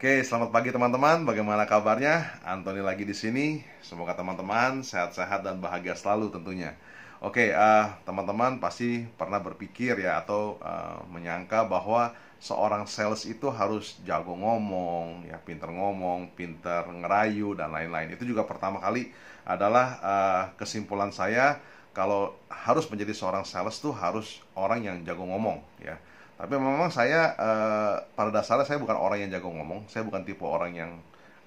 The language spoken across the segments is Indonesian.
Oke, selamat pagi teman-teman. Bagaimana kabarnya? Antoni lagi di sini. Semoga teman-teman sehat-sehat dan bahagia selalu tentunya. Oke, uh, teman-teman pasti pernah berpikir ya atau uh, menyangka bahwa seorang sales itu harus jago ngomong, ya pinter ngomong, pinter ngerayu dan lain-lain. Itu juga pertama kali adalah uh, kesimpulan saya kalau harus menjadi seorang sales tuh harus orang yang jago ngomong, ya tapi memang saya uh, pada dasarnya saya bukan orang yang jago ngomong. Saya bukan tipe orang yang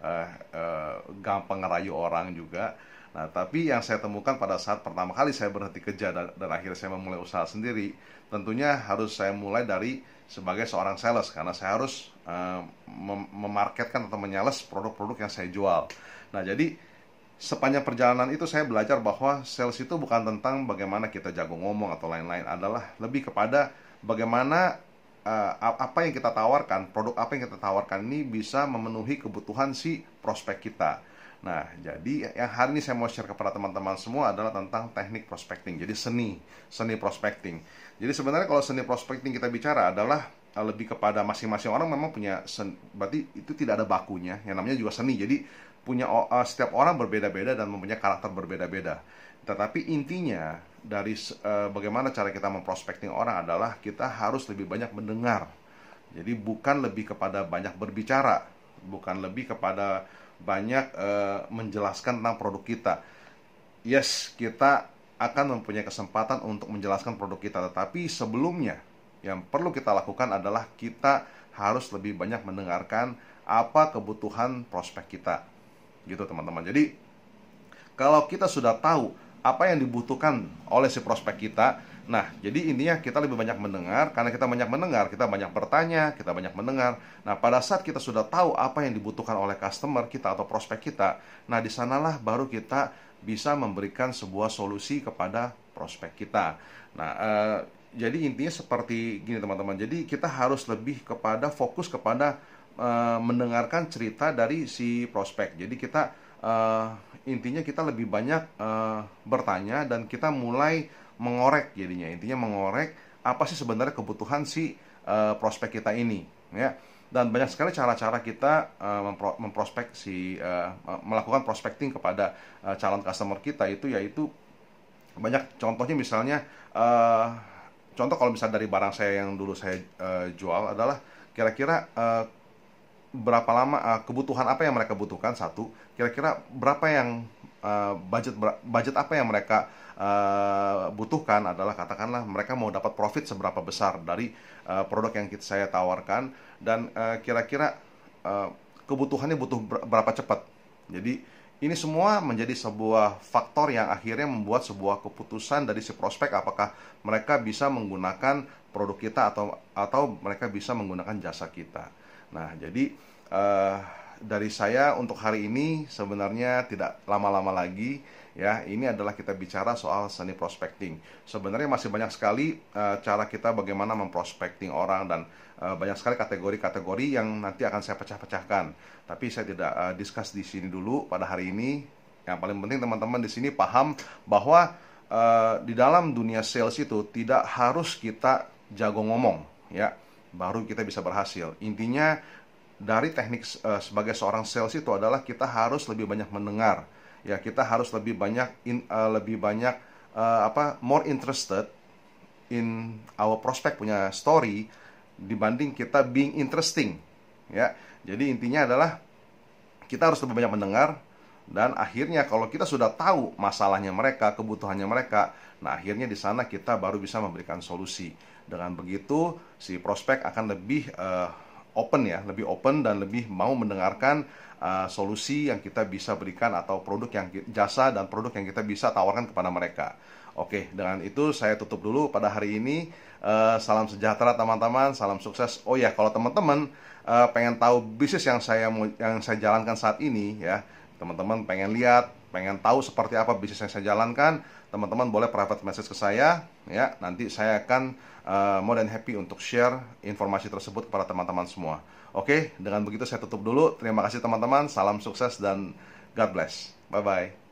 uh, uh, gampang ngerayu orang juga. Nah tapi yang saya temukan pada saat pertama kali saya berhenti kerja dan, dan akhirnya saya memulai usaha sendiri tentunya harus saya mulai dari sebagai seorang sales. Karena saya harus uh, mem memarketkan atau menyales produk-produk yang saya jual. Nah jadi sepanjang perjalanan itu saya belajar bahwa sales itu bukan tentang bagaimana kita jago ngomong atau lain-lain adalah lebih kepada bagaimana uh, apa yang kita tawarkan, produk apa yang kita tawarkan ini bisa memenuhi kebutuhan si prospek kita. Nah, jadi yang hari ini saya mau share kepada teman-teman semua adalah tentang teknik prospecting. Jadi seni, seni prospecting. Jadi sebenarnya kalau seni prospecting kita bicara adalah uh, lebih kepada masing-masing orang memang punya sen, berarti itu tidak ada bakunya. Yang namanya juga seni. Jadi punya uh, setiap orang berbeda-beda dan mempunyai karakter berbeda-beda. Tetapi intinya dari uh, bagaimana cara kita memprospecting orang adalah kita harus lebih banyak mendengar. Jadi bukan lebih kepada banyak berbicara, bukan lebih kepada banyak uh, menjelaskan tentang produk kita. Yes, kita akan mempunyai kesempatan untuk menjelaskan produk kita, tetapi sebelumnya yang perlu kita lakukan adalah kita harus lebih banyak mendengarkan apa kebutuhan prospek kita. Gitu teman-teman. Jadi kalau kita sudah tahu apa yang dibutuhkan oleh si prospek kita. Nah, jadi intinya kita lebih banyak mendengar, karena kita banyak mendengar, kita banyak bertanya, kita banyak mendengar. Nah, pada saat kita sudah tahu apa yang dibutuhkan oleh customer kita atau prospek kita, nah di sanalah baru kita bisa memberikan sebuah solusi kepada prospek kita. Nah, eh, jadi intinya seperti gini teman-teman. Jadi kita harus lebih kepada fokus kepada eh, mendengarkan cerita dari si prospek. Jadi kita uh, intinya kita lebih banyak uh, bertanya dan kita mulai mengorek jadinya intinya mengorek apa sih sebenarnya kebutuhan si uh, prospek kita ini ya dan banyak sekali cara-cara kita uh, mempro memprospek si melakukan prospecting kepada calon customer kita itu yaitu banyak contohnya misalnya contoh kalau misalnya dari barang saya yang dulu saya jual adalah kira-kira berapa lama uh, kebutuhan apa yang mereka butuhkan satu. Kira-kira berapa yang uh, budget budget apa yang mereka uh, butuhkan adalah katakanlah mereka mau dapat profit seberapa besar dari uh, produk yang kita saya tawarkan. Dan kira-kira uh, kebutuhannya butuh berapa cepat. Jadi ini semua menjadi sebuah faktor yang akhirnya membuat sebuah keputusan dari si prospek apakah mereka bisa menggunakan produk kita atau atau mereka bisa menggunakan jasa kita. Nah, jadi uh, dari saya untuk hari ini sebenarnya tidak lama-lama lagi ya. Ini adalah kita bicara soal seni prospecting. Sebenarnya masih banyak sekali uh, cara kita bagaimana memprospecting orang dan uh, banyak sekali kategori-kategori yang nanti akan saya pecah-pecahkan. Tapi saya tidak uh, discuss di sini dulu pada hari ini. Yang paling penting teman-teman di sini paham bahwa uh, di dalam dunia sales itu tidak harus kita jago ngomong ya baru kita bisa berhasil. Intinya dari teknik uh, sebagai seorang sales itu adalah kita harus lebih banyak mendengar. Ya, kita harus lebih banyak in, uh, lebih banyak uh, apa more interested in our prospect punya story dibanding kita being interesting. Ya. Jadi intinya adalah kita harus lebih banyak mendengar dan akhirnya kalau kita sudah tahu masalahnya mereka, kebutuhannya mereka, nah akhirnya di sana kita baru bisa memberikan solusi. Dengan begitu si prospek akan lebih uh, open ya, lebih open dan lebih mau mendengarkan uh, solusi yang kita bisa berikan atau produk yang jasa dan produk yang kita bisa tawarkan kepada mereka. Oke, dengan itu saya tutup dulu pada hari ini. Uh, salam sejahtera teman-teman, salam sukses. Oh ya, kalau teman-teman uh, pengen tahu bisnis yang saya yang saya jalankan saat ini ya, teman-teman pengen lihat pengen tahu seperti apa bisnis yang saya jalankan, teman-teman boleh private message ke saya ya. Nanti saya akan uh, more than happy untuk share informasi tersebut kepada teman-teman semua. Oke, dengan begitu saya tutup dulu. Terima kasih teman-teman. Salam sukses dan God bless. Bye bye.